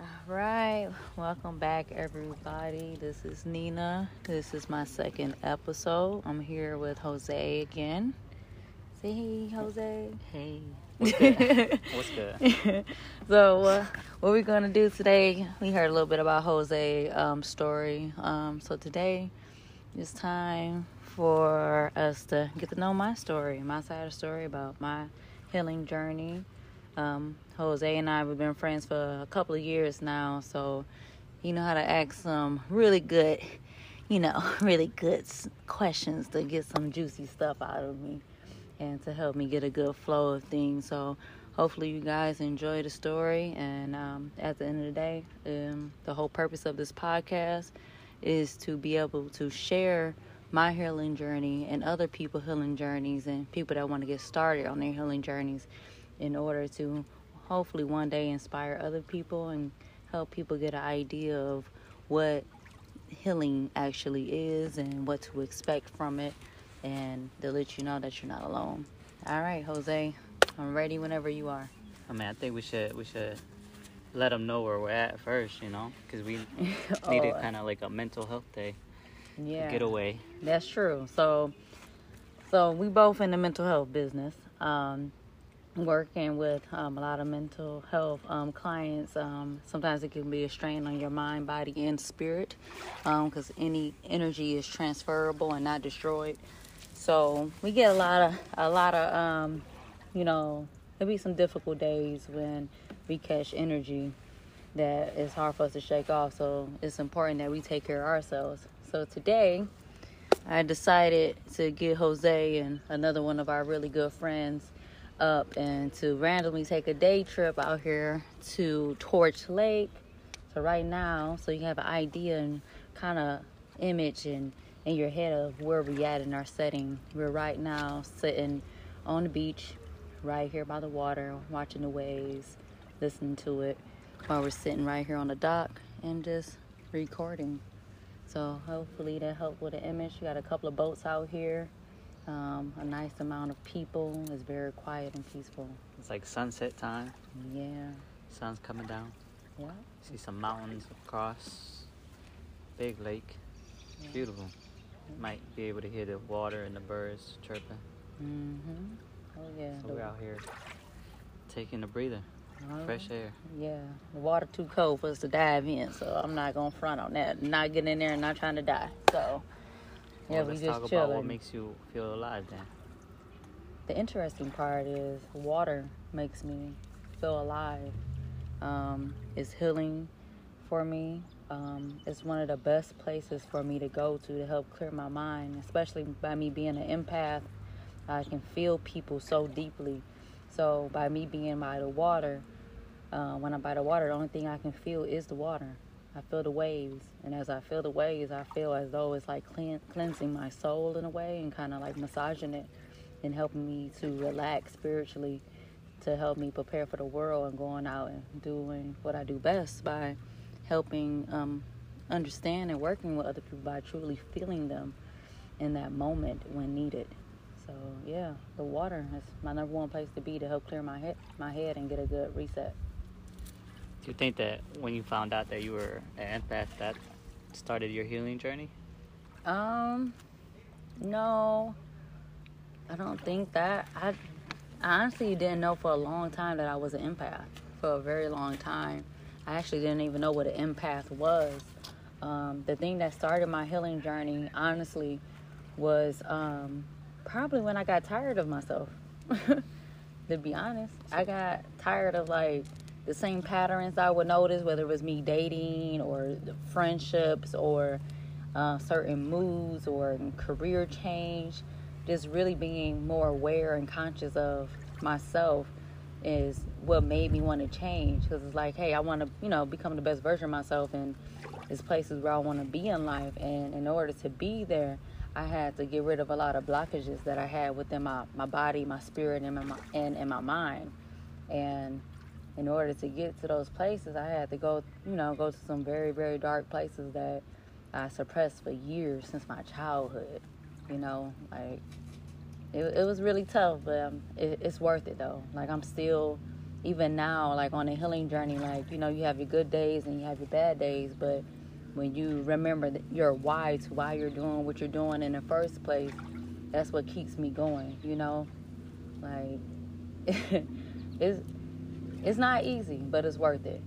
All right, welcome back, everybody. This is Nina. This is my second episode. I'm here with Jose again. Say hey, Jose. Hey. What's good? What's good? so, uh, what we're gonna do today? We heard a little bit about Jose um, story. Um, so today, it's time for us to get to know my story, my side of the story about my healing journey. Um, Jose and I have been friends for a couple of years now, so you know how to ask some really good, you know, really good questions to get some juicy stuff out of me and to help me get a good flow of things. So hopefully you guys enjoy the story. And um, at the end of the day, um, the whole purpose of this podcast is to be able to share my healing journey and other people healing journeys and people that want to get started on their healing journeys in order to hopefully one day inspire other people and help people get an idea of what healing actually is and what to expect from it and to let you know that you're not alone. All right, Jose, I'm ready whenever you are. I mean, I think we should we should let them know where we're at first, you know, because we oh, needed kind of like a mental health day. Yeah, get away. That's true. So, so we both in the mental health business. Um, working with um, a lot of mental health um, clients. Um, sometimes it can be a strain on your mind, body, and spirit because um, any energy is transferable and not destroyed. So we get a lot of a lot of um, you know there'll be some difficult days when we catch energy that is hard for us to shake off. So it's important that we take care of ourselves. So today. I decided to get Jose and another one of our really good friends up and to randomly take a day trip out here to Torch Lake. So right now, so you have an idea and kind of image and in your head of where we at in our setting. We're right now sitting on the beach, right here by the water, watching the waves, listening to it, while we're sitting right here on the dock and just recording. So hopefully that helped with the image. We got a couple of boats out here. Um, a nice amount of people. It's very quiet and peaceful. It's like sunset time. Yeah. Sun's coming down. Yeah. See some mountains across. Big lake. Yeah. Beautiful. Might be able to hear the water and the birds chirping. Mm-hmm. Oh yeah. So we're out here taking a breather. Oh, Fresh air. Yeah. The water too cold for us to dive in, so I'm not gonna front on that. Not getting in there and not trying to die. So yeah, well, we let's just talk chilling. about what makes you feel alive then. The interesting part is water makes me feel alive. Um, it's healing for me. Um, it's one of the best places for me to go to to help clear my mind, especially by me being an empath. I can feel people so deeply. So by me being by the water, uh, when I'm by the water, the only thing I can feel is the water. I feel the waves, and as I feel the waves, I feel as though it's like clean, cleansing my soul in a way and kind of like massaging it and helping me to relax spiritually to help me prepare for the world and going out and doing what I do best by helping um, understand and working with other people by truly feeling them in that moment when needed. So yeah, the water is my number one place to be to help clear my head, my head and get a good reset. You think that when you found out that you were an empath, that started your healing journey? Um, no, I don't think that. I, I honestly didn't know for a long time that I was an empath. For a very long time, I actually didn't even know what an empath was. Um, the thing that started my healing journey, honestly, was um, probably when I got tired of myself. to be honest, I got tired of like the same patterns I would notice, whether it was me dating or friendships or uh, certain moods or career change. Just really being more aware and conscious of myself is what made me want to change because it's like, hey, I want to, you know, become the best version of myself, and it's places where I want to be in life. And in order to be there, I had to get rid of a lot of blockages that I had within my, my body, my spirit, and my and, and my mind. And in order to get to those places, I had to go, you know, go to some very, very dark places that I suppressed for years since my childhood. You know, like it, it was really tough, but um, it, it's worth it though. Like I'm still even now, like on a healing journey, like you know, you have your good days and you have your bad days, but when you remember your why to why you're doing what you're doing in the first place, that's what keeps me going. You know, like it's it's not easy, but it's worth it.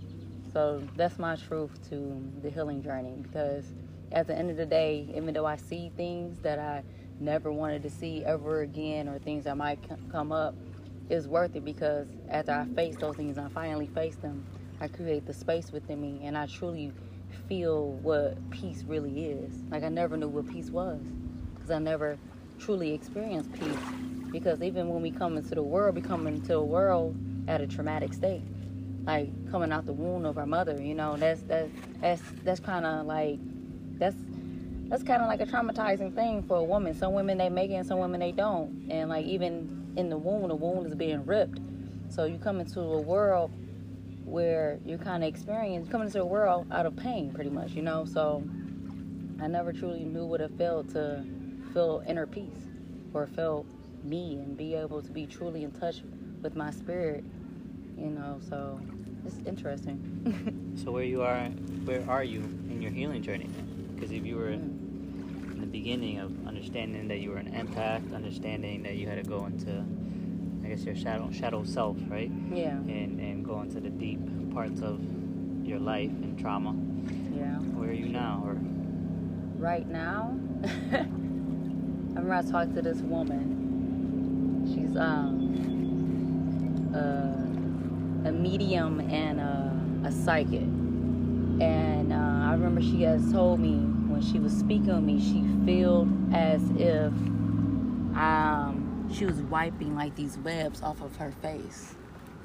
So that's my truth to the healing journey because at the end of the day, even though I see things that I never wanted to see ever again or things that might come up, it's worth it because after I face those things, I finally face them. I create the space within me and I truly feel what peace really is. Like I never knew what peace was because I never truly experienced peace. Because even when we come into the world, we come into a world at a traumatic state, like coming out the womb of our mother. You know, that's that's that's that's kind of like that's that's kind of like a traumatizing thing for a woman. Some women they make it, and some women they don't. And like even in the womb, the womb is being ripped. So you come into a world where you're kind of experiencing coming into a world out of pain, pretty much. You know, so I never truly knew what it felt to feel inner peace or feel me and be able to be truly in touch with my spirit. You know, so it's interesting. so where you are, where are you in your healing journey? Because if you were in the beginning of understanding that you were an empath, understanding that you had to go into, I guess your shadow shadow self, right? Yeah. And and go into the deep parts of your life and trauma. Yeah. Where are you now? Or right now, I remember I talked to this woman. She's um a, a medium and a, a psychic. And uh, I remember she has told me when she was speaking with me, she felt as if um, she was wiping like these webs off of her face.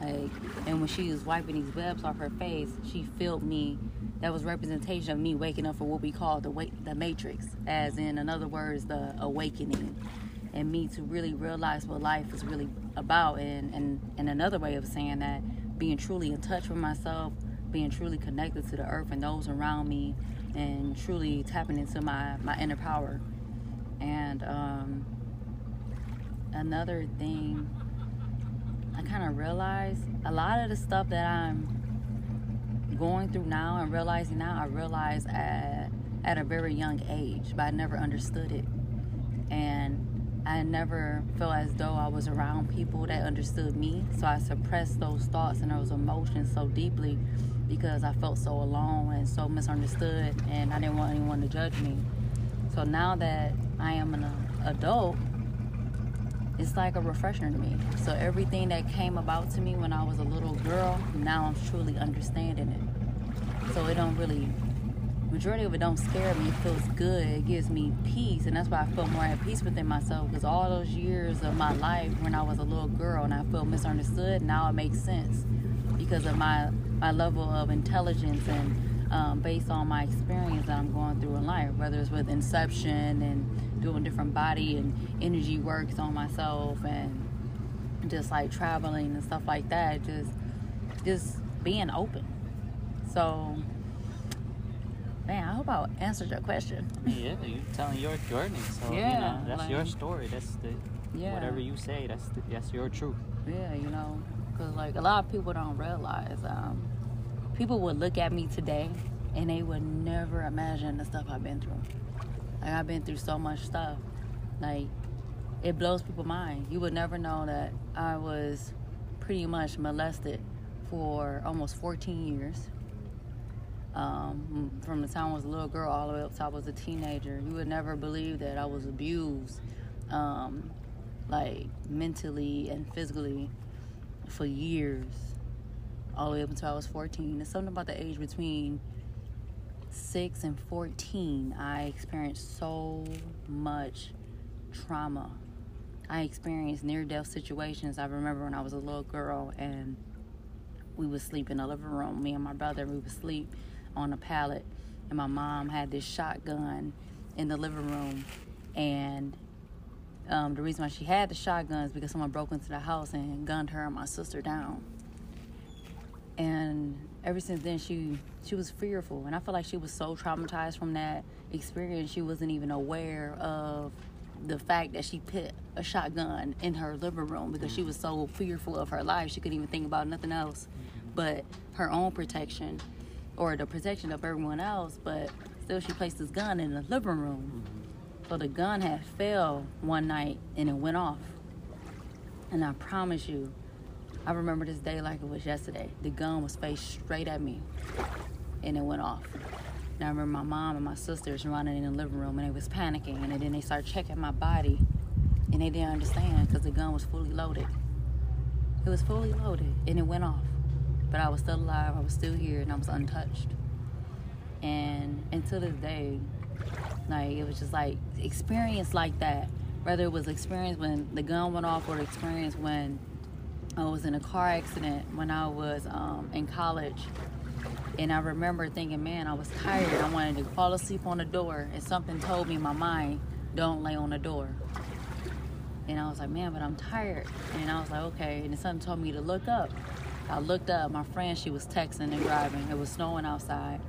Like, and when she was wiping these webs off her face, she felt me. That was representation of me waking up for what we call the the matrix, as in, in other words, the awakening and me to really realize what life is really about and, and, and another way of saying that being truly in touch with myself being truly connected to the earth and those around me and truly tapping into my, my inner power. And um, another thing i kind of realized a lot of the stuff that i'm going through now and realizing now i realized at, at a very young age but i never understood it. And I never felt as though I was around people that understood me. So I suppressed those thoughts and those emotions so deeply because I felt so alone and so misunderstood and I didn't want anyone to judge me. So now that I am an uh, adult, it's like a refresher to me. So everything that came about to me when I was a little girl, now I'm truly understanding it. So it don't really majority of it don't scare me. It feels good. It gives me peace, and that's why I feel more at peace within myself. Because all those years of my life when I was a little girl and I felt misunderstood, now it makes sense because of my my level of intelligence and um, based on my experience that I'm going through in life, whether it's with inception and doing different body and energy works on myself and just like traveling and stuff like that. Just just being open. So Man, I hope I answered your question. Yeah, you're telling your journey, so yeah, you know that's like, your story. That's the yeah. whatever you say. That's the, that's your truth. Yeah, you know, because like a lot of people don't realize, um, people would look at me today and they would never imagine the stuff I've been through. Like I've been through so much stuff. Like it blows people's mind. You would never know that I was pretty much molested for almost 14 years um, from the time I was a little girl all the way up to I was a teenager. You would never believe that I was abused, um, like mentally and physically, for years, all the way up until I was 14. It's something about the age between six and 14. I experienced so much trauma. I experienced near-death situations. I remember when I was a little girl and we would sleep in the living room. Me and my brother, we would sleep on a pallet, and my mom had this shotgun in the living room. And um, the reason why she had the shotgun is because someone broke into the house and gunned her and my sister down. And ever since then, she she was fearful, and I feel like she was so traumatized from that experience, she wasn't even aware of the fact that she put a shotgun in her living room because she was so fearful of her life she couldn't even think about nothing else but her own protection or the protection of everyone else but still she placed this gun in the living room. Mm-hmm. So the gun had fell one night and it went off. And i promise you i remember this day like it was yesterday. The gun was faced straight at me and it went off. And I remember my mom and my sisters running in the living room and they was panicking and then they started checking my body and they didn't understand because the gun was fully loaded. It was fully loaded and it went off. But I was still alive, I was still here and I was untouched. And until this day, like it was just like experience like that. Whether it was experience when the gun went off or experience when I was in a car accident when I was um, in college and I remember thinking, man, I was tired. I wanted to fall asleep on the door. And something told me in my mind, don't lay on the door. And I was like, man, but I'm tired. And I was like, okay. And something told me to look up. I looked up. My friend, she was texting and driving. It was snowing outside.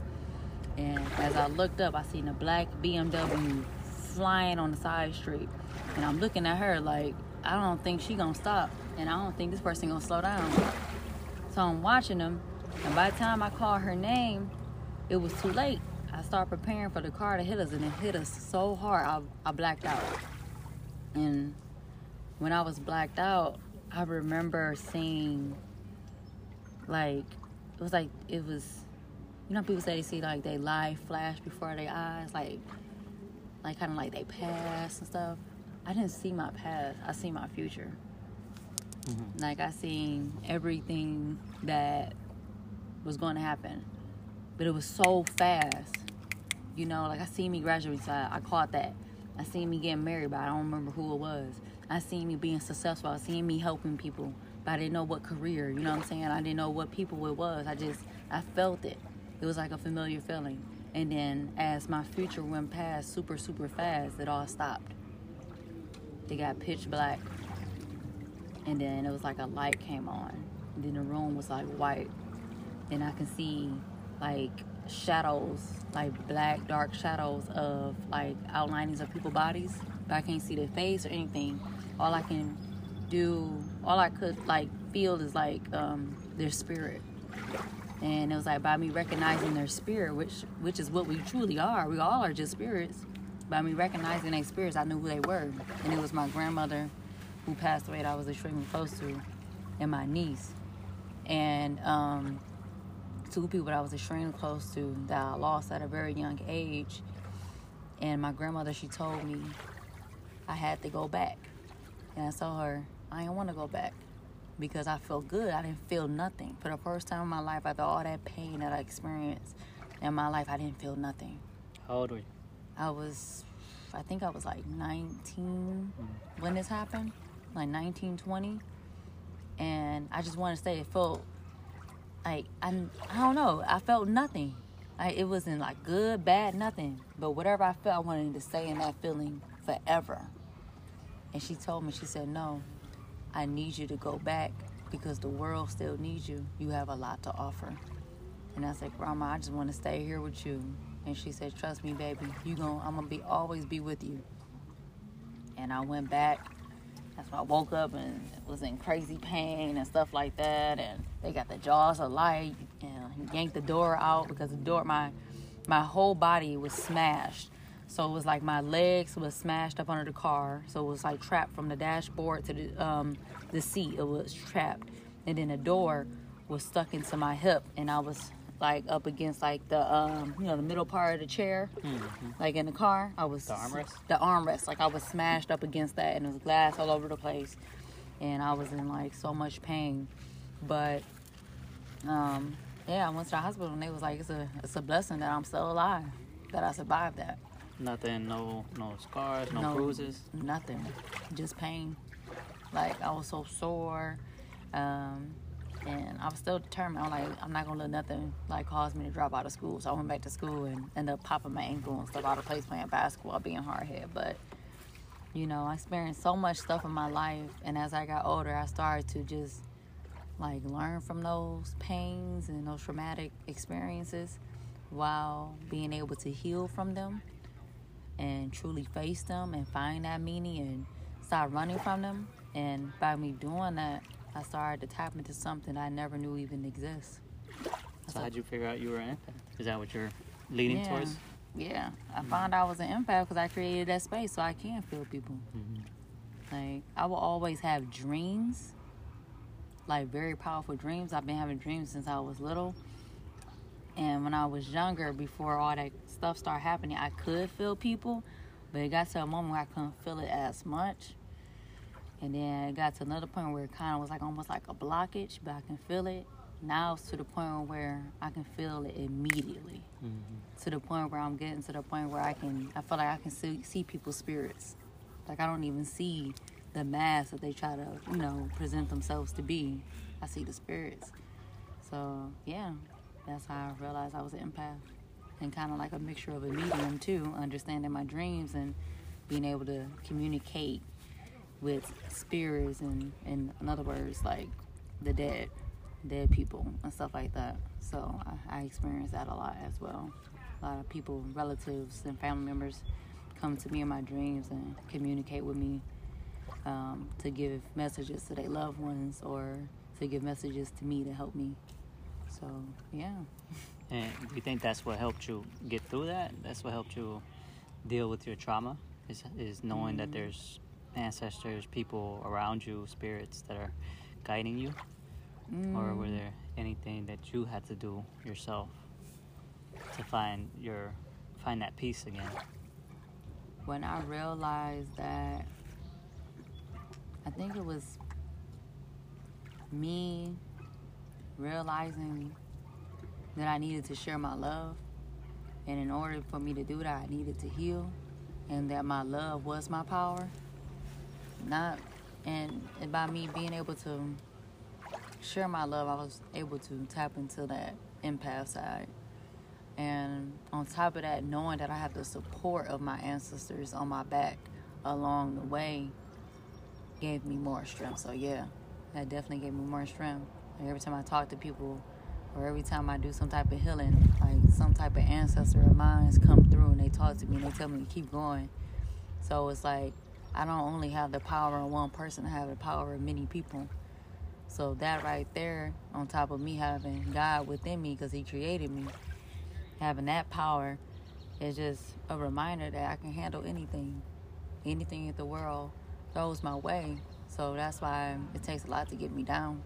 And as I looked up, I seen a black BMW flying on the side street. And I'm looking at her like, I don't think she gonna stop. And I don't think this person gonna slow down. So I'm watching them and by the time I called her name, it was too late. I started preparing for the car to hit us, and it hit us so hard, I, I blacked out. And when I was blacked out, I remember seeing, like, it was like, it was, you know, people say they see, like, they life flash before their eyes, like, like, kind of like they pass and stuff. I didn't see my past, I see my future. Mm-hmm. Like, I seen everything that was going to happen. But it was so fast. You know, like I seen me graduate, so I, I caught that. I seen me getting married, but I don't remember who it was. I seen me being successful. I seen me helping people, but I didn't know what career. You know what I'm saying? I didn't know what people it was. I just I felt it. It was like a familiar feeling. And then as my future went past super super fast, it all stopped. It got pitch black, and then it was like a light came on. And then the room was like white and I can see like shadows, like black, dark shadows of like outlinings of people's bodies, but I can't see their face or anything. All I can do, all I could like feel is like um, their spirit. And it was like by me recognizing their spirit, which which is what we truly are. We all are just spirits. By me recognizing their spirits, I knew who they were, and it was my grandmother who passed away that I was extremely close to, and my niece. And um, two people that I was extremely close to that I lost at a very young age. And my grandmother, she told me I had to go back. And I told her, I didn't want to go back because I felt good. I didn't feel nothing. For the first time in my life, after all that pain that I experienced in my life, I didn't feel nothing. How old were you? I was, I think I was like 19 mm. when this happened, like 19, 20. And I just want to say it felt like I, I don't know. I felt nothing. Like it wasn't like good, bad, nothing. But whatever I felt, I wanted to stay in that feeling forever. And she told me, she said, "No, I need you to go back because the world still needs you. You have a lot to offer." And I said, "Grandma, I just want to stay here with you." And she said, "Trust me, baby. You going I'm gonna be always be with you." And I went back that's when I woke up and was in crazy pain and stuff like that. And they got the jaws of life and yanked the door out because the door, my my whole body was smashed. So it was like my legs was smashed up under the car. So it was like trapped from the dashboard to the um, the seat. It was trapped, and then the door was stuck into my hip, and I was like up against like the um you know the middle part of the chair mm-hmm. like in the car. I was the armrest? The armrest. Like i was smashed up against that. And there was glass all over the place. And i was in like so much pain. But um yeah i went to the hospital. And they was like it's a it's a blessing that i'm still alive that i survived that nothing no no scars no, no bruises nothing just pain like i was so sore um and I was still determined. I'm like, I'm not gonna let nothing like cause me to drop out of school. So I went back to school and ended up popping my ankle and stuff out of place playing basketball, being hard head. But you know, I experienced so much stuff in my life, and as I got older, I started to just like learn from those pains and those traumatic experiences while being able to heal from them. And truly face them and find that meaning and start running from them. And by me doing that, I started to tap into something I never knew even exists. So how'd you figure out you were an empath? Is that what you're leaning yeah. towards? Yeah, I found out I was an empath because I created that space so I can feel people. Mm-hmm. Like I will always have dreams, like very powerful dreams. I've been having dreams since I was little, and when I was younger, before all that stuff started happening, I could feel people, but it got to a moment where I couldn't feel it as much. And then it got to another point where it kind of was like almost like a blockage, but I can feel it. Now it's to the point where I can feel it immediately. Mm-hmm. To the point where I'm getting to the point where I can, I feel like I can see, see people's spirits. Like I don't even see the mask that they try to, you know, present themselves to be. I see the spirits. So yeah, that's how I realized I was an empath. And kind of like a mixture of a medium too, understanding my dreams and being able to communicate with spirits and, and in other words, like the dead, dead people and stuff like that. So I, I experienced that a lot as well. A lot of people, relatives and family members come to me in my dreams and communicate with me um, to give messages to their loved ones or to give messages to me to help me. So yeah. And do you think that's what helped you get through that? That's what helped you deal with your trauma? Is, is knowing that mm. there's ancestors, people around you, spirits that are guiding you? Or were mm. there anything that you had to do yourself to find your find that peace again? when I realized that I think it was me realizing that I needed to share my love. And in order for me to do that, I needed to heal. And that my love was my power. Not, and by me being able to share my love, I was able to tap into that empath side. And on top of that, knowing that I have the support of my ancestors on my back along the way gave me more strength. So, yeah, that definitely gave me more strength. Like every time I talk to people or every time I do some type of healing, like some type of ancestor of mine has come through and they talk to me and they tell me to keep going. So, it's like I don't only have the power of one person, I have the power of many people. So, that right there, on top of me having God within me because He created me having that power is just a reminder that I can handle anything, anything in the world throws my way. So that's why it takes a lot to get me down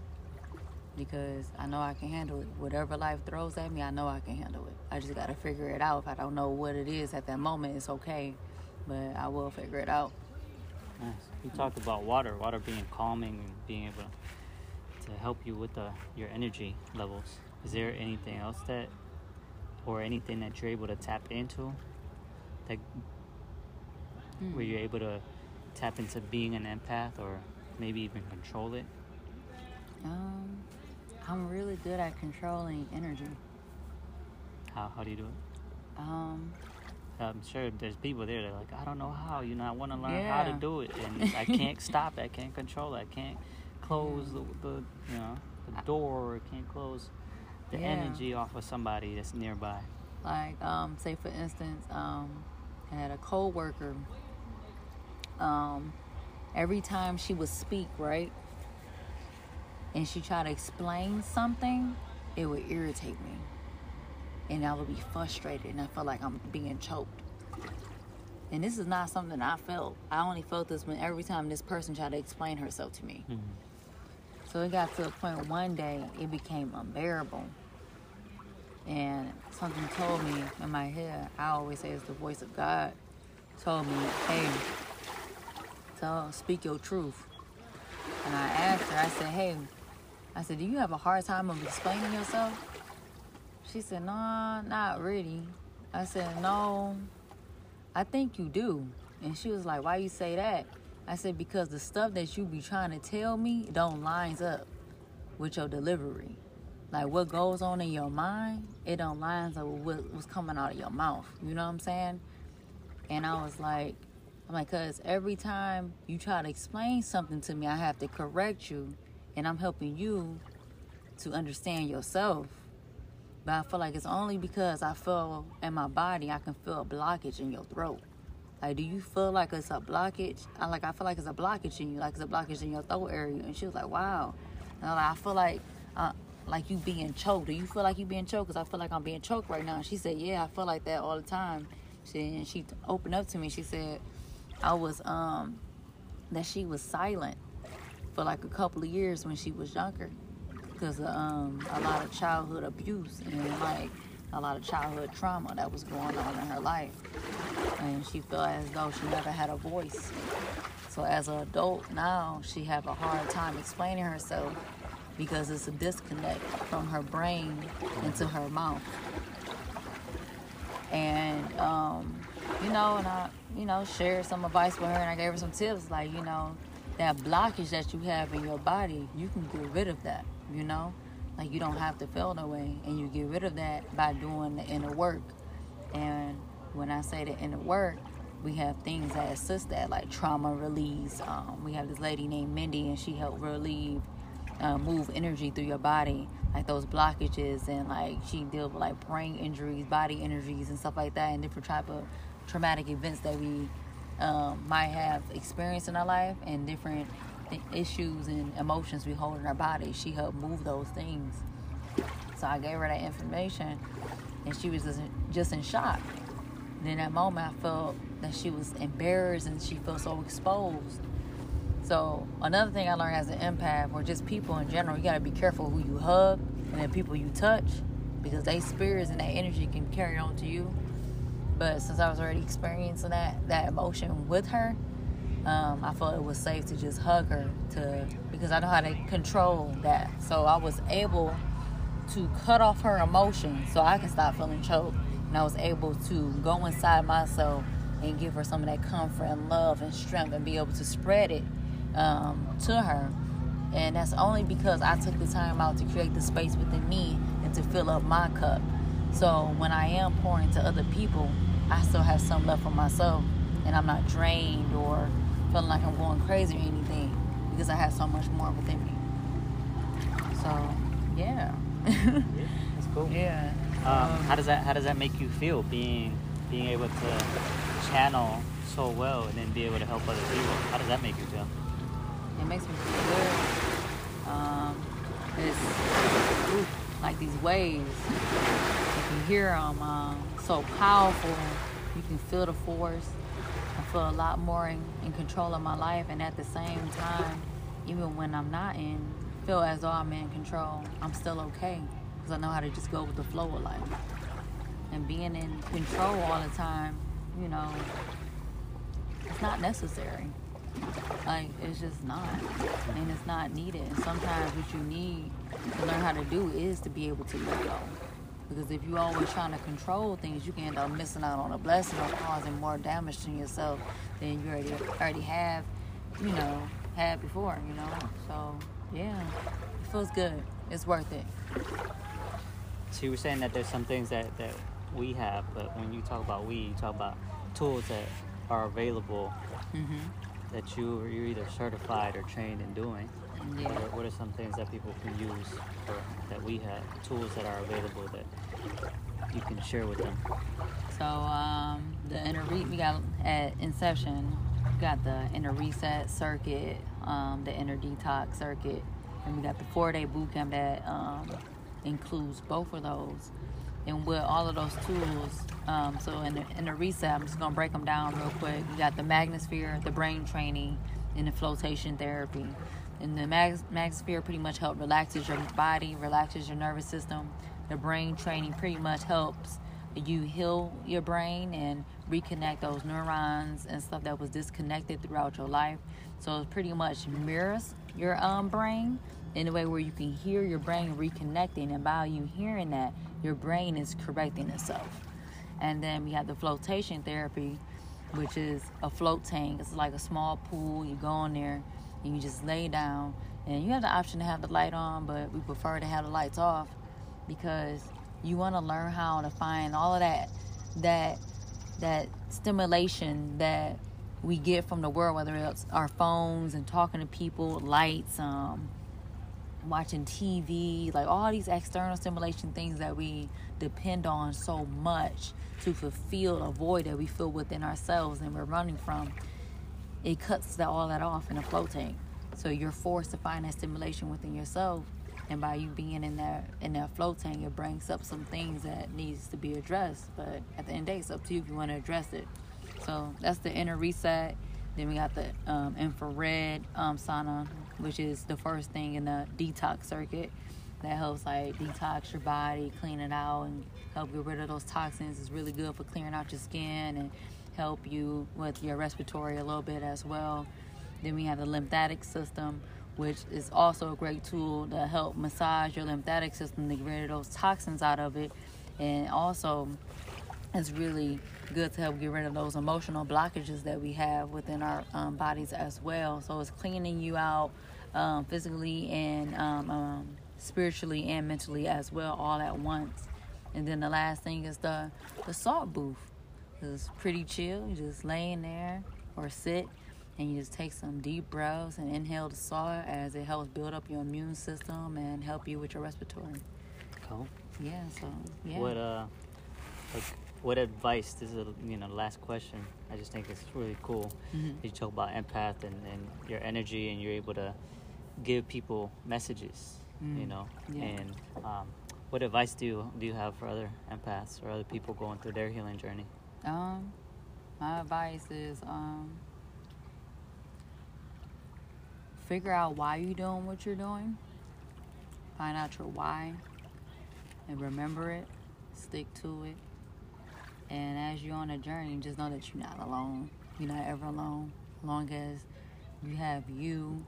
because I know I can handle it. Whatever life throws at me, I know I can handle it. I just got to figure it out. If I don't know what it is at that moment, it's okay, but I will figure it out. Nice. You talked about water, water being calming and being able to help you with the, your energy levels. Is there anything else that or anything that you're able to tap into that Hmm. where you're able to tap into being an empath or maybe even control it Um, I'm really good at controlling energy. how, how do you do it Um, i'm sure there's people there that are like i don't know how you know i want to learn how to do it and i can't stop it i can't control it i can't close the, the you know the door i can't close the Yeah. energy off of somebody that's nearby like um, say for instance um, i had a co-worker um, every time she would speak right and she tried to explain something it would irritate me and i would be frustrated and i felt like i'm being choked and this is not something i felt i only felt this when every time this person tried to explain herself to me Mhm. so it got to a point one day it became unbearable. And something told me in my head, I always say it's the voice of God, told me, hey, tell speak your truth. And I asked her, I said, hey, I said, do you have a hard time of explaining yourself? She said, no, not really. I said, no, I think you do. And she was like, why you say that? I said, because the stuff that you be trying to tell me don't lines up with your delivery. Like what goes on in your mind, it don't lines up with what, what's coming out of your mouth. You know what I'm saying? And I was like, I'm like, cause every time you try to explain something to me, I have to correct you, and I'm helping you to understand yourself. But I feel like it's only because I feel in my body, I can feel a blockage in your throat. Like, do you feel like it's a blockage? I like, I feel like it's a blockage in you, like it's a blockage in your throat area. And she was like, wow. And I'm like, I feel like, uh, like you being choked. Do you feel like you being choked? Cause I feel like I'm being choked right now. And she said, yeah, I feel like that all the time. She, and she opened up to me. She said, I was, um, that she was silent for like a couple of years when she was younger because of um, a lot of childhood abuse and like a lot of childhood trauma that was going on in her life. And she felt as though she never had a voice. So as an adult now, she have a hard time explaining herself because it's a disconnect from her brain into her mouth. And um, you know, and I, you know, shared some advice with her, and I gave her some tips, like you know, that blockage that you have in your body, you can get rid of that. You know, like you don't have to feel that way, and you get rid of that by doing the inner work. And when I say the inner work, we have things that assist that, like trauma release. Um, we have this lady named Mindy, and she helped relieve, uh, move energy through your body, like those blockages, and like she deals with like brain injuries, body injuries, and stuff like that, and different type of traumatic events that we um, might have experienced in our life, and different issues and emotions we hold in our body. She helped move those things. So I gave her that information, and she was just, just in shock. And in that moment, I felt that she was embarrassed and she felt so exposed. So another thing I learned as an empath, or just people in general, you gotta be careful who you hug and the people you touch, because they spirits and that energy can carry on to you. But since I was already experiencing that that emotion with her, um, I felt it was safe to just hug her to because I know how to control that. So I was able to cut off her emotion so I can stop feeling choked. And I was able to go inside myself and give her some of that comfort and love and strength and be able to spread it um, to her. And that's only because I took the time out to create the space within me and to fill up my cup. So when I am pouring to other people, I still have some left for myself and I'm not drained or feeling like I'm going crazy or anything because I have so much more within me. So, yeah. yeah that's cool. Yeah. Um, how does that How does that make you feel being being able to channel so well and then be able to help other people? How does that make you feel? It makes me feel good. Um, it's like these waves. You can hear them um, so powerful. You can feel the force. I feel a lot more in, in control of my life. And at the same time even when i'm not in feel as though i'm in control i'm still okay. Because i know how to just go with the flow of life. And being in control all the time you know it's not necessary. Like it's just not. And it's not needed. Sometimes what you need to learn how to do is to be able to let go because if you're always trying to control things, you can end up missing out on a blessing or causing more damage to yourself than you already already have, you know, had before, you know. So yeah, it feels good. It's worth it. So you were saying that there's some things that, that we have, but when you talk about we, you talk about tools that are available mm-hmm. that you you're either certified or trained in doing. Yeah. What, are, what, are, some things that people can use or that we have, tools that are available that you can share with them? So um, the inner re- we got at inception, we got the inner reset circuit, um, the inner detox circuit, and we got the four day boot camp that um, includes both of those. And with all of those tools, um, so in the, in the reset, I'm just gonna break them down real quick. We got the magnosphere, the brain training, and the flotation therapy. And the mag- Magnosphere pretty much helps relaxes your body, relaxes your nervous system. The brain training pretty much helps you heal your brain and reconnect those neurons and stuff that was disconnected throughout your life. So it pretty much mirrors your um, brain in a way where you can hear your brain reconnecting, and by you hearing that, your brain is correcting itself. And then we have the flotation therapy, which is a float tank. It's like a small pool. You go in there and you just lay down and you have the option to have the light on but we prefer to have the lights off because you want to learn how to find all of that that that stimulation that we get from the world whether it's our phones and talking to people lights um watching TV, like all these external stimulation things that we depend on so much to fulfill a void that we feel within ourselves and we're running from, it cuts that, all that off in a float tank. So you're forced to find that stimulation within yourself. And by you being in that in that float tank, it brings up some things that needs to be addressed. But at the end of the day, it's up to you if you want to address it. So that's the inner reset. Then we got the um, infrared um, sauna, which is the first thing in the detox circuit that helps like detox your body, clean it out, and help get rid of those toxins. It's really good for clearing out your skin and help you with your respiratory a little bit as well. Then we have the lymphatic system, which is also a great tool to help massage your lymphatic system to get rid of those toxins out of it, and also it's really good to help get rid of those emotional blockages that we have within our um, bodies as well. So it's cleaning you out um, physically and um, um spiritually and mentally as well, all at once. And then the last thing is the the salt booth. It's pretty chill. You just lay in there or sit and you just take some deep breaths and inhale the salt as it helps build up your immune system and help you with your respiratory. Cool. Yeah. So yeah. What uh, like what advice? This is a, you know the last question. I just think it's really cool. Mm-hmm. You talk about empath and, and your energy, and you're able to give people messages. Mm. You know, Yeah. and um, what advice do you do you have for other empaths or other people going through their healing journey? Um, my advice is um, figure out why you're doing what you're doing. Find out your why and remember it. Stick to it. And as you're on a journey, just know that you're not alone. You're not ever alone. Long as you have you,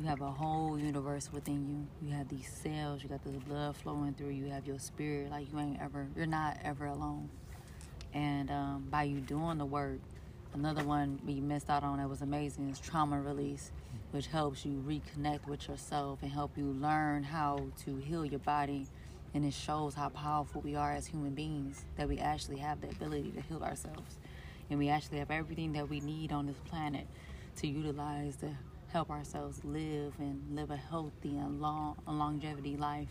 you have a whole universe within you. You have these cells. You got this blood flowing through. You have your spirit. Like you ain't ever. You're not ever alone. And um, by you doing the work, another one we missed out on that was amazing is trauma release, which helps you reconnect with yourself and help you learn how to heal your body. And it shows how powerful we are as human beings, that we actually have the ability to heal ourselves. And we actually have everything that we need on this planet to utilize to help ourselves live and live a healthy and long a longevity life.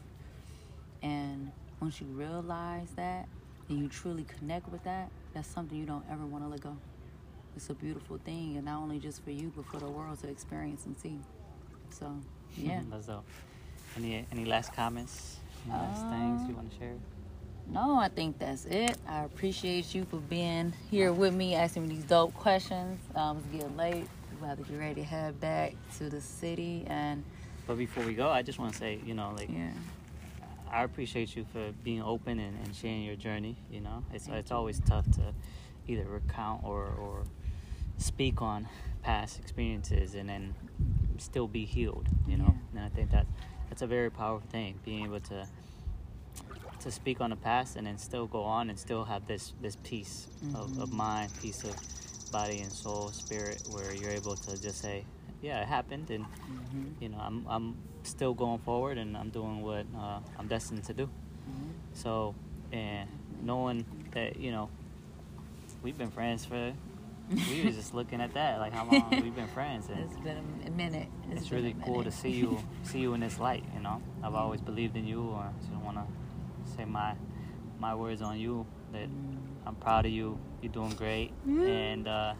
And once you realize that and you truly connect with that, that's something you don't ever want to let go. It's a beautiful thing, and not only just for you, but for the world to experience and see. So, yeah. That's dope. Any any last comments? Any last things you want to share? No, I think that's it. I appreciate you for being here with me, asking me these dope questions. Um, it's getting late. We have to get ready to head back to the city, and But before we go, I just want to say, you know, like yeah, I appreciate you for being open and, and sharing your journey. You know, it's Thank it's you. always tough to either recount or or speak on past experiences and then still be healed. You know, and I think that that's a very powerful thing, being able to to speak on the past and then still go on and still have this this peace of, of Mhm. mind, peace of body and soul, spirit, where you're able to just say, yeah, it happened, and hmm you know, I'm I'm still going forward and I'm doing what uh, I'm destined to do. hmm So, and knowing that you know, we've been friends for, we were just looking at that, like how long we've been friends, and it's been a minute. it's really cool to see you see you in this light. You know, I've always believed in you, or I don't want to say my my words on you that Mm. I'm proud of you. You're doing great, and uh,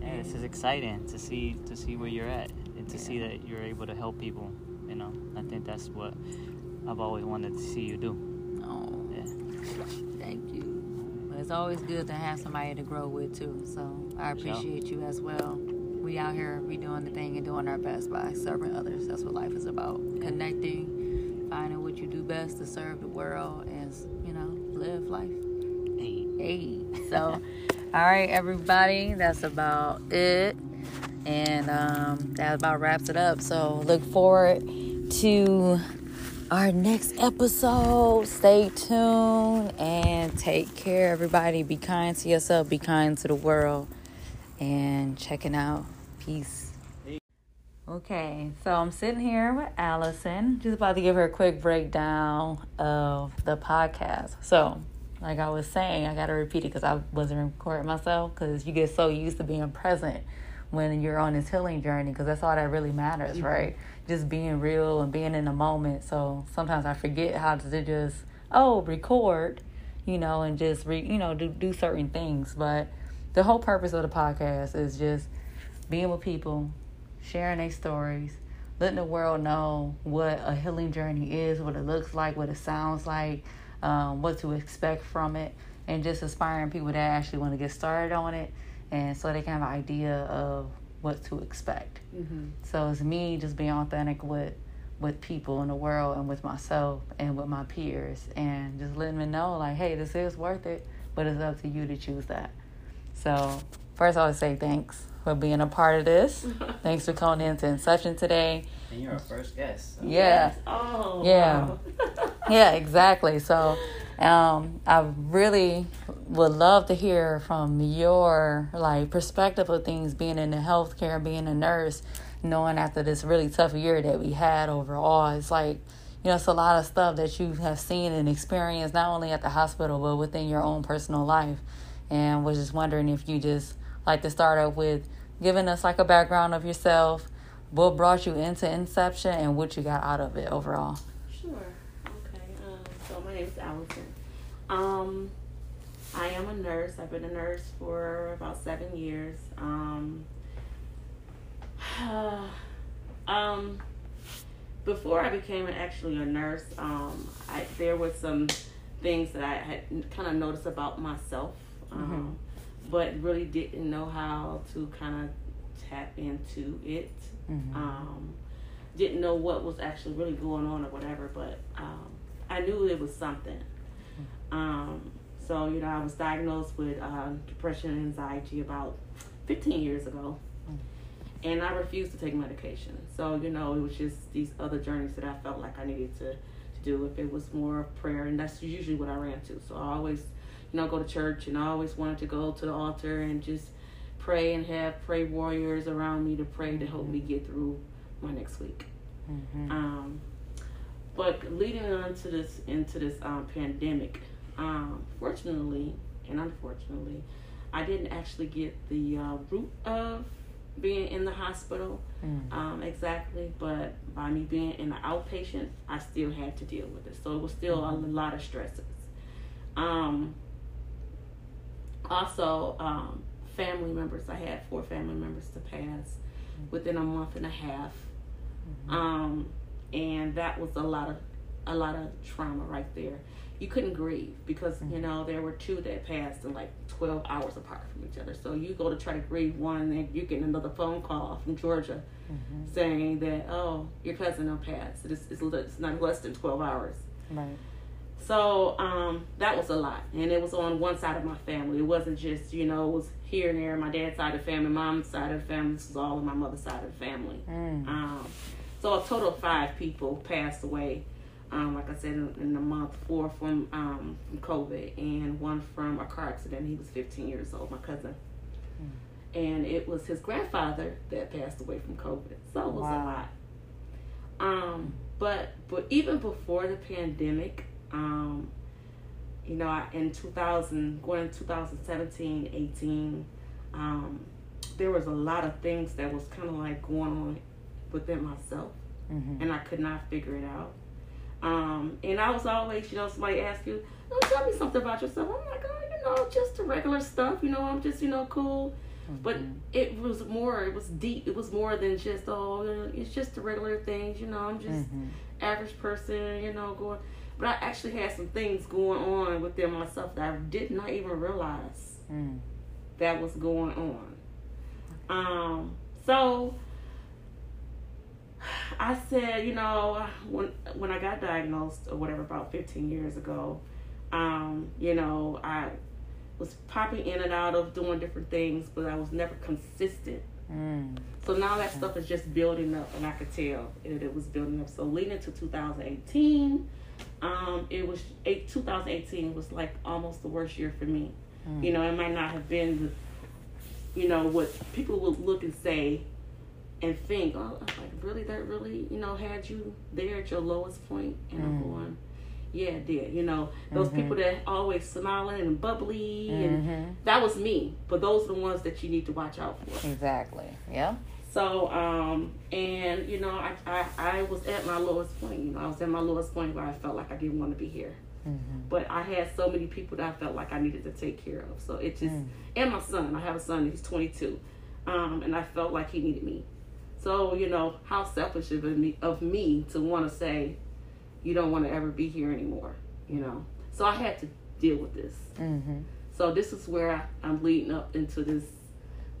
yeah, this is exciting to see to see where you're at and to see that you're able to help people. You know, I think that's what I've always wanted to see you do. Oh, Yeah. thank you. It's always good to have somebody to grow with too. So I For sure. appreciate you as well. We out here, we doing the thing and doing our best by serving others. That's what life is about. Connecting, finding what you do best to serve the world, and you know, live life. Hey. Hey, so, all right, everybody, that's about it. And um, that about wraps it up. So, look forward to our next episode. Stay tuned and take care, everybody. Be kind to yourself, be kind to the world, and checking out. Peace. Okay, so I'm sitting here with Allison, just about to give her a quick breakdown of the podcast. So, like I was saying, I got to repeat it because I wasn't recording myself because you get so used to being present when you're on this healing journey because that's all that really matters, mm-hmm. right? Just being real and being in the moment. So sometimes I forget how to just oh record, you know, and just re, you know do do certain things. But the whole purpose of the podcast is just being with people, sharing their stories, letting the world know what a healing journey is, what it looks like, what it sounds like, um, what to expect from it, and just inspiring people that actually want to get started on it, and so they can have an idea of what to expect. Mm-hmm. So it's me just being authentic with with people in the world and with myself and with my peers, and just letting them know like, hey, this is worth it, but it's up to you to choose that. So first, I would say thanks for being a part of this. Thanks for coming into Inception today. And you're our first guest. So. Yeah. Oh. Yeah. Wow. yeah, exactly. So um, I really would love to hear from your like perspective of things being in the healthcare, being a nurse, knowing after this really tough year that we had overall. It's like, you know, it's a lot of stuff that you have seen and experienced not only at the hospital but within your own personal life. And was just wondering if you just like to start off with giving us like a background of yourself, what brought you into Inception, and what you got out of it overall. Sure. Okay. Um, so my name is Allison. Um, I am a nurse. I've been a nurse for about seven years. Um, um, before I became actually a nurse, um, I, there was some things that I had kind of noticed about myself. Um, mm-hmm but really didn't know how to kind of tap into it. Mm-hmm. Um, didn't know what was actually really going on or whatever, but um, I knew it was something. Um, so, you know, I was diagnosed with uh, depression and anxiety about 15 years ago. And I refused to take medication. So, you know, it was just these other journeys that I felt like I needed to, to do. If it was more prayer, and that's usually what I ran to. So I always you know, go to church, and I always wanted to go to the altar and just pray and have pray warriors around me to pray to help me get through my next week. Mm-hmm. Um, but leading on to this into this um, pandemic, um, fortunately and unfortunately, I didn't actually get the uh, root of being in the hospital mm. um, exactly, but by me being in the outpatient, I still had to deal with it. So it was still mm-hmm. a lot of stresses. Um, also um, family members. I had four family members to pass mm-hmm. within a month and a half, mm-hmm. um, and that was a lot of a lot of trauma right there. You couldn't grieve because mm-hmm. you know there were two that passed in like twelve hours apart from each other. So you go to try to grieve one, and you get another phone call from Georgia mm-hmm. saying that oh your cousin will pass. It's, it's, it's not less than twelve hours. Right. So um, that was a lot, and it was on one side of my family. It wasn't just you know it was here and there. My dad's side of the family, mom's side of the family. This was all on my mother's side of the family. Mm. Um, so a total of five people passed away. Um, like I said, in, in the month, four from um, from COVID, and one from a car accident. He was 15 years old, my cousin. Mm. And it was his grandfather that passed away from COVID. So it was wow. a lot. Um, but but even before the pandemic, um, you know, in 2000, going in 2017, 18, um, there was a lot of things that was kind of like going on within myself, mm-hmm. and I could not figure it out. Um, and I was always, you know, somebody ask you, oh, tell me something about yourself. I'm like, oh, you know, just the regular stuff. You know, I'm just, you know, cool. Mm-hmm. But it was more, it was deep. It was more than just, oh, it's just the regular things. You know, I'm just mm-hmm. average person. You know, going but I actually had some things going on within myself that I did not even realize mm. that was going on. Um, so I said, you know, when when I got diagnosed or whatever about 15 years ago, um, you know, I was popping in and out of doing different things, but I was never consistent. Mm. So now that stuff is just building up, and I could tell it, it was building up. So leading to 2018, um, it was eight, 2018 was like almost the worst year for me. Mm. You know, it might not have been, you know, what people would look and say and think, oh, like really, that really, you know, had you there at your lowest point. And mm. I'm going, Yeah, it did. You know, those people that always smiling and bubbly, and that was me. But those are the ones that you need to watch out for. Exactly. Yeah. So, um, and you know, I, I, I was at my lowest point. You know, I was at my lowest point where I felt like I didn't want to be here. But I had so many people that I felt like I needed to take care of. So it just, and my son. I have a son. He's 22, um, and I felt like he needed me. So you know, how selfish of me of me to want to say, you don't want to ever be here anymore. You know. So I had to deal with this. Mm-hmm. So this is where I, I'm leading up into this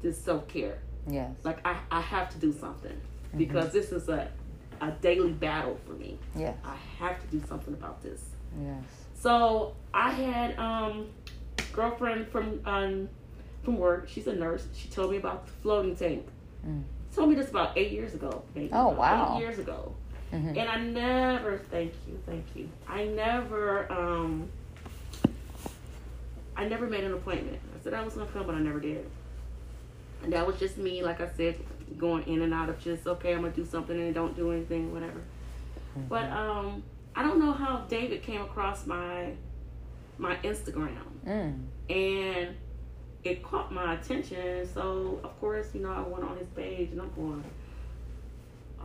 this self care. Yes. Like I, I have to do something because this is a a daily battle for me. Yes. I have to do something about this. Yes. So I had um girlfriend from um from work. She's a nurse. She told me about the floating tank. Mm. Told me this about eight years ago. Maybe, Oh, wow. Eight years ago. Mhm. And I never. Thank you. Thank you. I never. um I never made an appointment. I said I was gonna come, but I never did. And that was just me, like I said, going in and out of just okay, I'm gonna do something and don't do anything, whatever. But um, I don't know how David came across my my Instagram, Mm. and it caught my attention. So of course, you know, I went on his page and I'm going,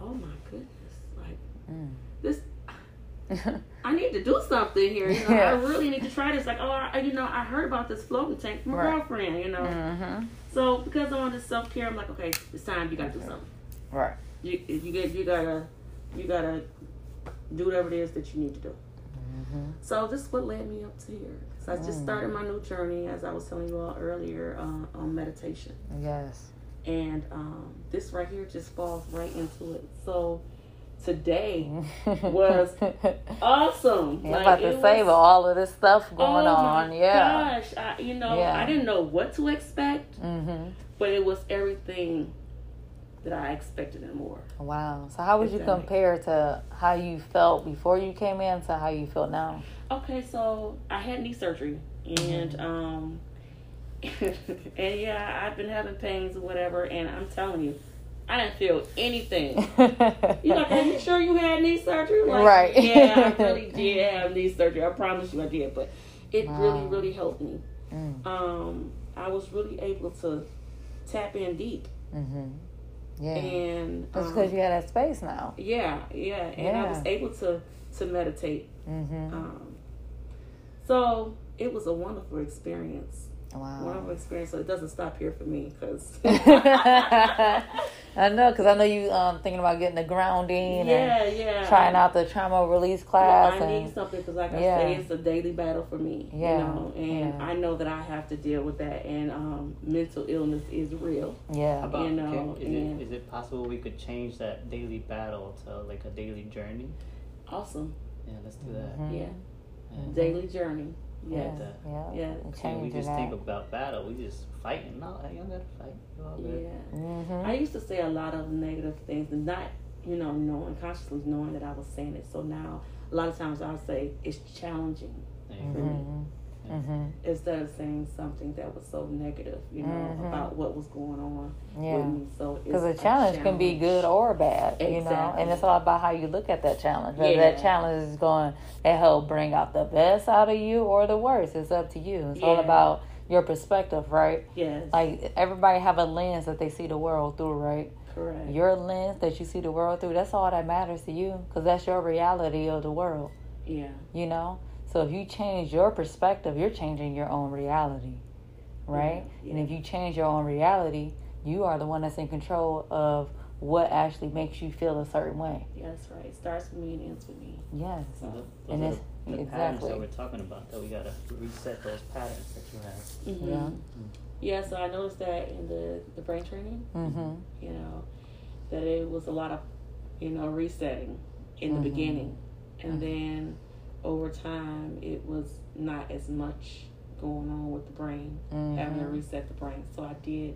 oh my goodness, like Mm. this. I need to do something here. You know, Yeah. I really need to try this. Like, oh, I, you know, I heard about this floating tank from my Right. girlfriend. You know, mm-hmm. so because I'm on this self care, I'm like, okay, it's time. You gotta do something. Right. You you get you gotta you gotta do whatever it is that you need to do. Mm-hmm. So this is what led me up to here. So I just started my new journey, as I was telling you all earlier, uh, on meditation, Yes. and um, this right here just falls right into it. So today was awesome. I'm Like, about to say was- all of this stuff going oh on. my Yeah. gosh! I, you know, Yeah. I didn't know what to expect, Mm-hmm. but it was everything that I expected and more. Wow. So how would you compare to how you felt before you came in to how you feel now? Okay, so I had knee surgery, and um, and yeah, I've been having pains or whatever, and I'm telling you, I didn't feel anything. You're like, are you sure you had knee surgery? Like, Right. Yeah, I really did have knee surgery. I promise you, I did, but it really, really helped me. Mm. Um, I was really able to tap in deep, Mm-hmm. Yeah. and That's um, because you had that space now. yeah, yeah, and I was able to to meditate. Mm-hmm. Um, so it was a wonderful experience. Wow. Wonderful experience. So it doesn't stop here for me because I know, because I know you um thinking about getting the grounding and yeah, yeah, trying out the trauma release Yeah, class I need something because, like I Yeah. say, it's a daily battle for me. Yeah, You know, and yeah. I know that I have to deal with that. And um, mental illness is real. yeah. About, You know, can- possible we could change that daily battle to like a daily journey? Awesome. Yeah, let's do that. Mhm. Yeah. Yeah. Daily journey. Yeah. Yes. Yeah. Yeah. And See, we just that. think about battle. We just fighting. No, you don't gotta fight. You all good. Yeah. mm-hmm. I used to say a lot of negative things and not, you know, knowing consciously knowing that I was saying it. So now a lot of times I'll say it's challenging There you go. Mm-hmm. Mm-hmm. instead of saying something that was so negative, you know, Mhm. about what was going on with Yeah. me. So Because a challenge can be good or bad, you know, and it's all about how you look at that challenge. Whether Yeah. that challenge is going to help bring out the best out of you or the worst, it's up to you. It's all about your perspective, right? Yes. Like everybody have a lens that they see the world through, right? correct. Your lens that you see the world through, that's all that matters to you, because that's your reality of the world, yeah. you know. So if you change your perspective, you're changing your own reality, right? Yeah, And if you change your own reality, you are the one that's in control of what actually makes you feel a certain way. Yeah, that's right. It starts with me and ends with me. Yes. So the, those And are it's the, the patterns that we're talking about. That we gotta reset those patterns that you have. hmm Yeah. Yeah, so I noticed that in the, the brain training, Mhm. you know, that it was a lot of, you know, resetting in the Mhm. beginning. And then over time, it was not as much going on with the brain, having to reset the brain. So I did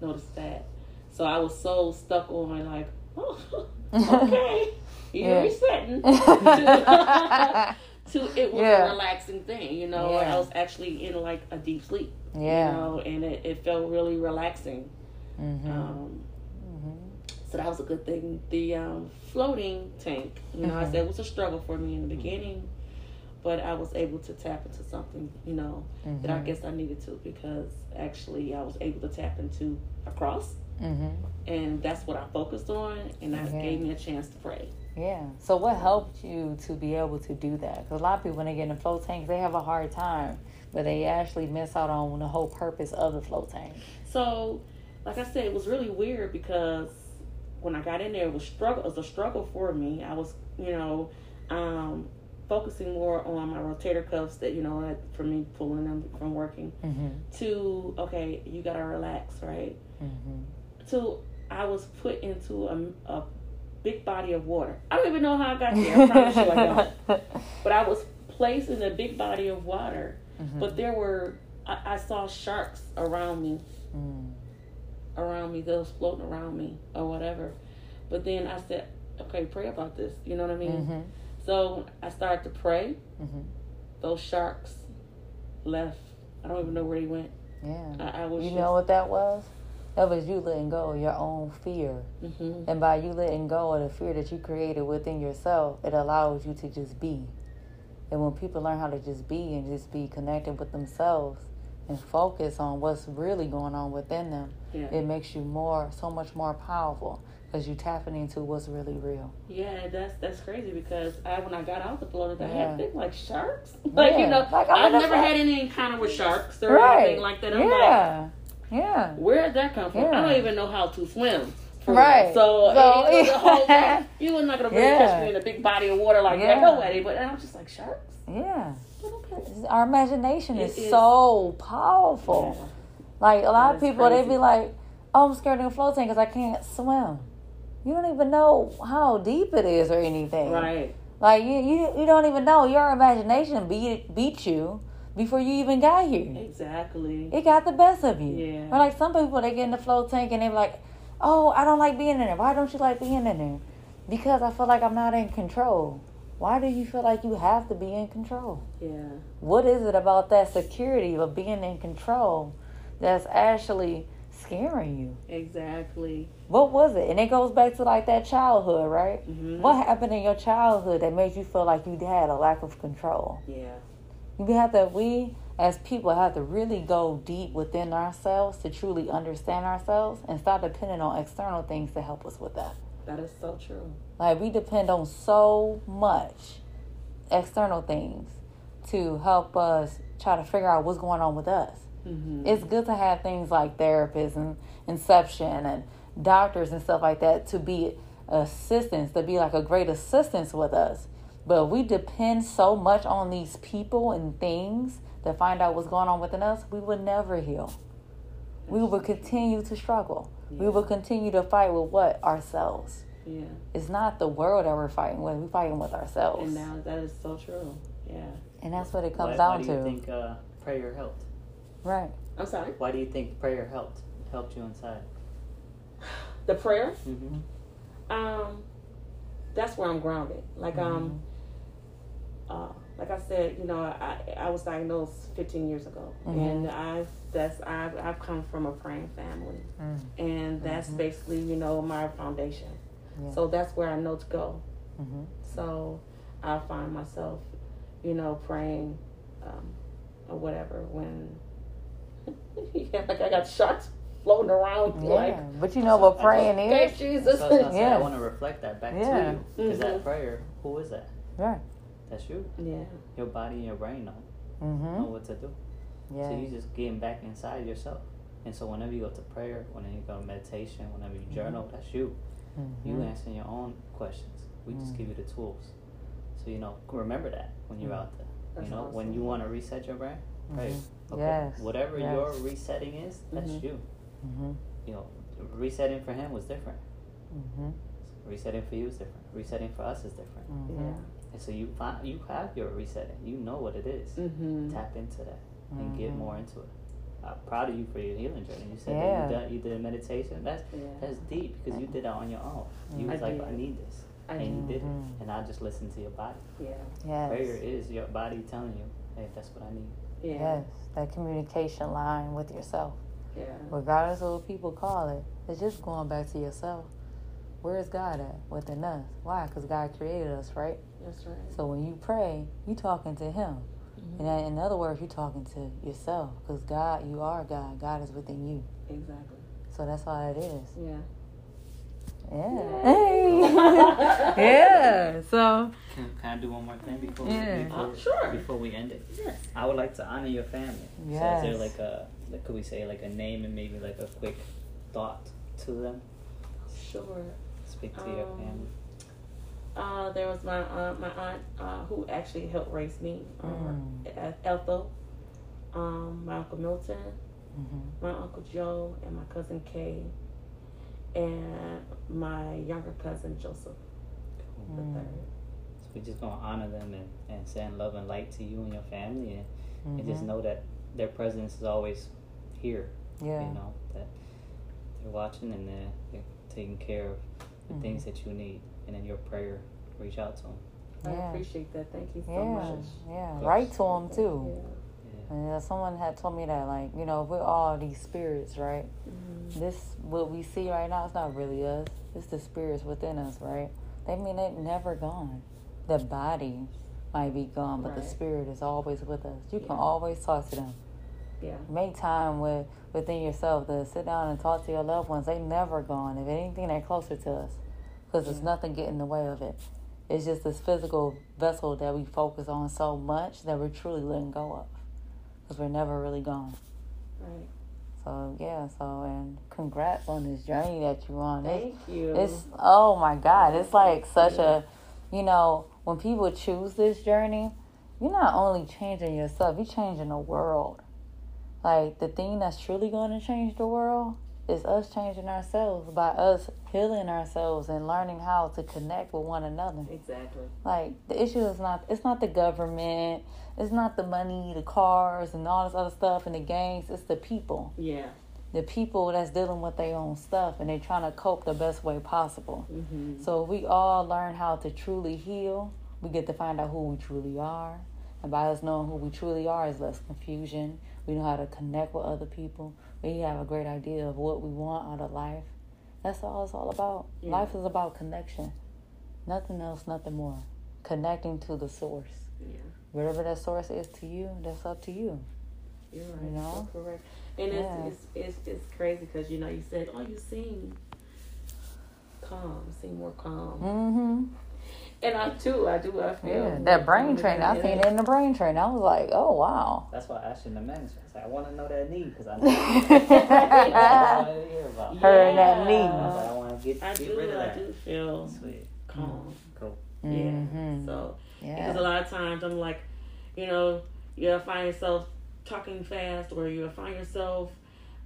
notice that. So I was so stuck on, like, oh, okay, you're resetting. to it was Yeah. a relaxing thing, you know. Yeah. I was actually in like a deep sleep, yeah. you know, and it, it felt really relaxing. Mhm. Um, Mhm. so that was a good thing. The um, floating tank, you know, I Mhm. said it was a struggle for me in the beginning, but I was able to tap into something, you know, mm-hmm. that I mm-hmm. guess I needed to because actually I was able to tap into a cross, mm-hmm. and that's what I focused on, and that gave me a chance to pray. Yeah. So what helped you to be able to do that? Because a lot of people when they get in float tanks, they have a hard time, but they actually miss out on the whole purpose of the float tank. So, like I said, it was really weird because when I got in there, it was struggle. It was a struggle for me. I was, you know, um, focusing more on my rotator cuffs that you know for me pulling them from working mm-hmm. to okay you gotta relax right mm-hmm. to i was put into a, a, big body of water i don't even know how i got there i promise you i don't but i was placed in a big body of water mm-hmm. but there were I, I, saw sharks around me mm. around me those floating around me or whatever but then i said okay pray about this you know what i mean mm-hmm. So I started to pray. Mm-hmm. Those sharks left. I don't even know where they went. Yeah. I, I was. You just, know what that was? That was you letting go of your own fear. Mm-hmm. And by you letting go of the fear that you created within yourself, it allows you to just be. And when people learn how to just be and just be connected with themselves and focus on what's really going on within them, yeah. it makes you more, so much more powerful because you tapping into what's really real. Yeah, that's that's crazy because I when I got out the Florida, I had things like sharks. like you know, like, I've never had any encounter with sharks or right. anything like that. I'm yeah. like, yeah, where did that come from? Yeah. I don't even know how to swim. Right. So, so you, the whole thing, you were not gonna really yeah. catch me in a big body of water like yeah. that, no way. But I'm just like sharks. Yeah. Okay. Our imagination is, is, so powerful. Yeah. Like a lot of people, they'd be like, "Oh, I'm scared of floating because I can't swim." You don't even know how deep it is or anything. Right. Like you, you, you don't even know your imagination beat beat you before you even got here. Exactly. It got the best of you. Yeah. Or like some people, they get in the float tank and they're like, "Oh, I don't like being in there. Why don't you like being in there?" Because I feel like I'm not in control. Why do you feel like you have to be in control? Yeah. What is it about that security of being in control that's actually scaring you. Exactly. What was it? And it goes back to like that childhood, right? Mm-hmm. What happened in your childhood that made you feel like you had a lack of control? Yeah. We have to. We as people have to really go deep within ourselves to truly understand ourselves and stop depending on external things to help us with that. That is so true. Like we depend on so much external things to help us try to figure out what's going on with us. Mm-hmm. It's good to have things like therapists and inception and doctors and stuff like that to be assistance, to be like a great assistance with us. But we depend so much on these people and things to find out what's going on within us, we would never heal. We would continue to struggle. Yeah. We would continue to fight with what? Ourselves. Yeah. It's not the world that we're fighting with. We're fighting with ourselves. And now that is so true. Yeah. And that's what it comes why, down to. Why do you think uh, prayer helped? Right. I'm sorry. Why do you think prayer helped helped you inside? The prayer. Mm-hmm. Um, that's where I'm grounded. Like um, mm-hmm. um, uh, like I said, you know, I I was diagnosed 15 years ago, mm-hmm. and I that's I've I've come from a praying family, mm. and that's mm-hmm. basically you know my foundation. Yeah. So that's where I know to go. Mm-hmm. So I find myself, you know, praying, um, or whatever when yeah, like I got shots floating around. Yeah, like, but you know what praying is? Okay, Jesus. So, so, so yeah. I want to reflect that back yeah. to you because mm-hmm. that prayer, who is that? Right. That's you. Yeah. Your body and your brain know mm-hmm. know what to do. Yeah. So you just getting back inside yourself. And so whenever you go to prayer, whenever you go to meditation, whenever you mm-hmm. journal, that's you. You mm-hmm. answering your own questions. We just mm. give you the tools. So you know, remember that when you're mm. out there. That's you know, awesome. when you want to reset your brain, pray. Okay. Yes. Whatever yes. your resetting is, that's mm-hmm. you. Mm-hmm. You know, resetting for him was different. Mm-hmm. Resetting for you is different. Resetting for us is different. Mm-hmm. Yeah. And so you find you have your resetting. You know what it is. Mm-hmm. Tap into that and get mm-hmm. more into it. I'm proud of you for your healing journey. You said yeah. that you did, you did meditation. That's yeah. that's deep because you did that on your own. You was I like. I need this, I and you did it. And I just listened to your body. Yeah. Yes. Prayer is your body telling you, hey, that's what I need. Yeah. Yes, that communication line with yourself. Yeah. Regardless of what people call it, it's just going back to yourself. Where is God at within us? Why? Because God created us, right? That's right. So when you pray, you talking to Him. Mhm. And in other words, you're talking to yourself because God, you are God. God is within you. Exactly. So that's all it is. Yeah. Yeah. Hey. yeah. So Can, can I do one more thing before Yeah. we, before, Uh, sure. before we end it? Yes. I would like to honor your family. So is there like a like could we say like a name and maybe like a quick thought to them? Sure. Speak to your Um, family. Uh, there was my aunt, my aunt uh, who actually helped raise me, um, Mm. Ethel, um, my uncle Milton, mhm. my uncle Joe, and my cousin Kay, and my younger cousin Joseph the Mm. third. So we're just gonna honor them and, and send love and light to you and your family and, and just Mhm. know that their presence is always here. yeah. You know, that they're watching and they're, they're taking care of the Mhm. things that you need and in your prayer reach out to them. I appreciate that. Thank you so Yeah. much. Yeah. Write to them too. Yeah. Yeah. And uh, someone had told me that, like, you know, if we're all these spirits, right? Mhm. This, what we see right now, it's not really us. It's the spirits within us, right? They mean they're never gone. The body might be gone, but the spirit is always with us. You can always talk to them. Yeah. Make time with within yourself to sit down and talk to your loved ones. They never gone. If anything, they're closer to us because there's nothing getting in the way of it. It's just this physical vessel that we focus on so much that we're truly letting go of because we're never really gone. Right. So yeah, so and congrats on this journey that you're on. It's, Thank you. it's oh my god, it's like such a, you know, when people choose this journey, you're not only changing yourself, you're changing the world. Like the thing that's truly going to change the world is us changing ourselves by us healing ourselves and learning how to connect with one another. exactly. Like the issue is not it's not the government, it's not the money, the cars and all this other stuff and the gangs, it's the people. Yeah. The people that's dealing with their own stuff and they're trying to cope the best way possible. Mm-hmm. So if we all learn how to truly heal, we get to find out who we truly are. And by us knowing who we truly are is less confusion. We know how to connect with other people. We have a great idea of what we want out of life. That's all it's all about. Yeah. Life is about connection. Nothing else, nothing more. Connecting to the source. Yeah. Whatever that source is to you, that's up to you. You're right. You know? So correct. And Yeah. it's, it's it's it's crazy because you know you said, oh, you seem calm, seem more calm, Mm-hmm. and I too, I do. I feel Yeah. That brain training, I seen it in the brain training. I was like, oh wow. That's why I asked you in the manager. I said, I want to know that knee because I know that's I wanted to hear about. Her and that knee. was like, I want to get, I get do. rid of I do feel Sweet. calm. Cool. Yeah. Mhm. So because a lot of times I'm like, you know, you'll find yourself talking fast, or you'll find yourself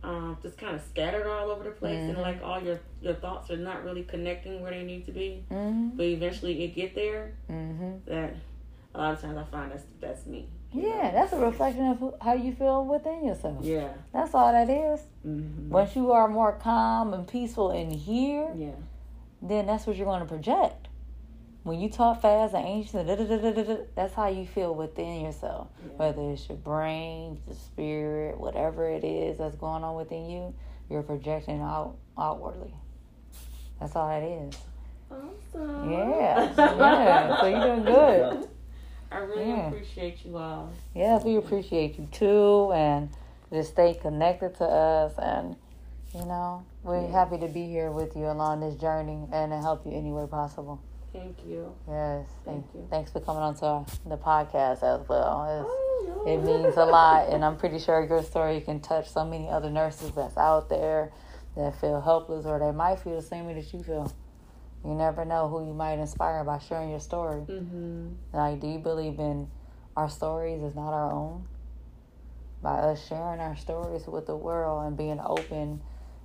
um, just kind of scattered all over the place, and Mhm. like all your your thoughts are not really connecting where they need to be. Mm-hmm. But eventually, it get there. Mm-hmm. That a lot of times I find that's that's me. Yeah, know? that's a reflection of who- how you feel within yourself. Yeah. That's all that is. Mm-hmm. Once you are more calm and peaceful in here, Yeah. then that's what you're going to project. When you talk fast and anxious, that's how you feel within yourself. Yeah. Whether it's your brain, the spirit, whatever it is that's going on within you, you're projecting out outwardly. That's all it is. Awesome. Yeah, yeah. So you're doing good. I really Yeah. appreciate you all. Yes, we appreciate you too, and just stay connected to us. And you know, we're Yeah. happy to be here with you along this journey and to help you any way possible. Thank you. Yes, Thank you. Thanks for coming on to our, the podcast as well. Oh, no. it means a lot, and I'm pretty sure your story can touch so many other nurses that's out there that feel helpless or they might feel the same way that you feel. You never know who you might inspire by sharing your story. Mm-hmm. Like, do you believe in our stories is not our own? By us sharing our stories with the world and being open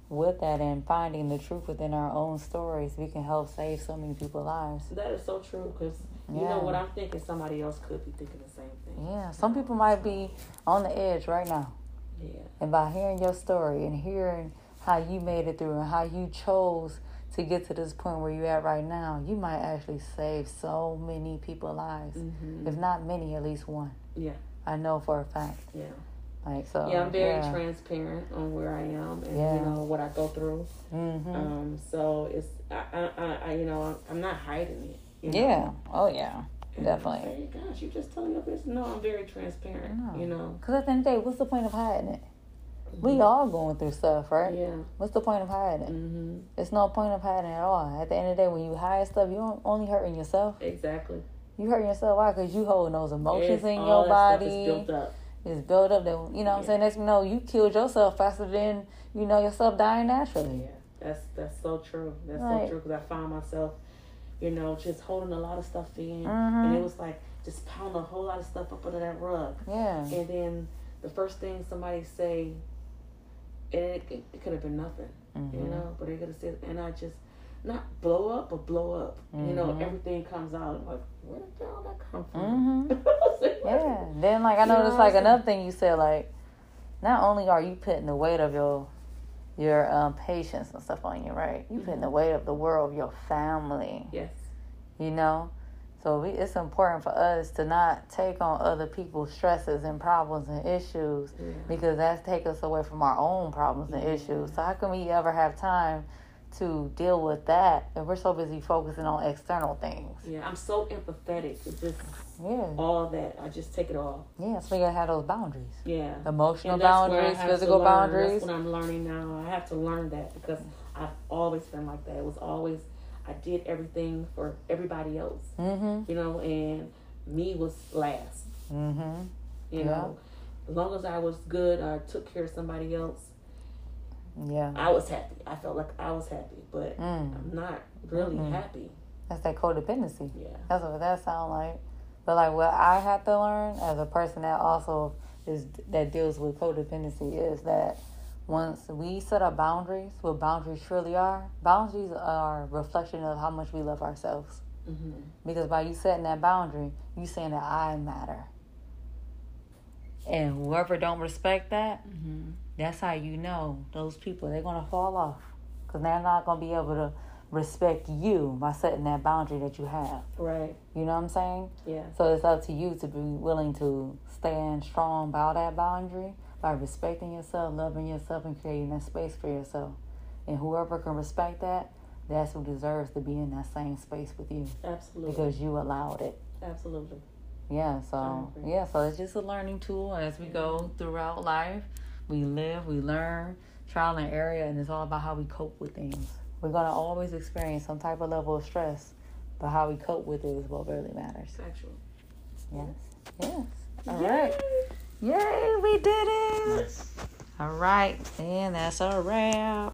with that and finding the truth within our own stories, we can help save so many people's lives. That is so true because you Yeah. know what I'm thinking. Somebody else could be thinking the same thing. Yeah, some people might be on the edge right now. Yeah. And by hearing your story and hearing how you made it through and how you chose to get to this point where you're at right now, you might actually save so many people's lives. Mm-hmm. If not many, at least one. Yeah. I know for a fact. Yeah. Like so. yeah, I'm very yeah. transparent on where I am and Yeah. you know what I go through. Mhm. Um, so it's I, I, I, you know I'm not hiding it. You know? Yeah. Oh yeah. And Definitely. Say, Gosh, you just telling your business? No, I'm very transparent. No. You know. Because at the end of the day, what's the point of hiding it? We all going through stuff, right? Yeah. What's the point of hiding it? hmm There's no point of hiding at all. At the end of the day, when you hide stuff, you don't only hurting yourself. Exactly. You hurting yourself. Why? Because you holding those emotions in your body. built up. It's built up. That you know what I'm Yeah. saying. Next, you know, you killed yourself faster than you know yourself dying naturally. Yeah, that's that's so true. That's Right. so true because I found myself, you know, just holding a lot of stuff in, Mhm. and it was like just pounding a whole lot of stuff up under that rug. Yeah. And then the first thing somebody say, and it, it, it could have been nothing, you Mhm. know, but they could have said, and I just not blow up, but blow up. You know, Mhm. everything comes out. Like, where the hell that come Mhm. Yeah. Then like I You know noticed like another thing you said like, not only are you putting the weight of your your um, patients and stuff on you, right? You putting the weight of the world your family. Yes. You know. So we, it's important for us to not take on other people's stresses and problems and issues Yeah. because that's take us away from our own problems and Yeah. issues. So how can we ever have time to deal with that and we're so busy focusing on external things? Yeah. I'm so empathetic. to just Yeah, all that. I just take it all. yeah. So we gotta have those boundaries, Yeah. emotional And that's where I boundaries, physical boundaries. That's what I'm learning now. I have to learn that because I've always been like that. It was always I did everything for everybody else, Mhm, you know, and me was last. mhm. You Yeah. know, as long as I was good, I took care of somebody else. Yeah, I was happy. I felt like I was happy, but Mm. I'm not really Mm-mm. happy. that's that codependency. Yeah. That's what that sound like. But like what I have to learn as a person that also is that deals with codependency is that once we set up boundaries, what boundaries truly are, boundaries are a reflection of how much we love ourselves. hmm Because by you setting that boundary, you saying that I matter. And whoever don't respect that, hmm that's how you know those people they're gonna fall off because they're not gonna be able to respect you by setting that boundary that you have. Right. You know what I'm saying? Yeah. So it's up to you to be willing to stand strong by that boundary by respecting yourself, loving yourself, and creating that space for yourself. And whoever can respect that, that's who deserves to be in that same space with you Absolutely. because you allowed it. Absolutely. Yeah, so yeah, so it's just a learning tool as we go throughout life. We live, we learn, trial and error, and it's all about how we cope with things. We're gonna always experience some type of level of stress, but how we cope with it is what really matters. Factual. Yes, yes. All right, yay, we did it! Nice. All right, and that's a wrap.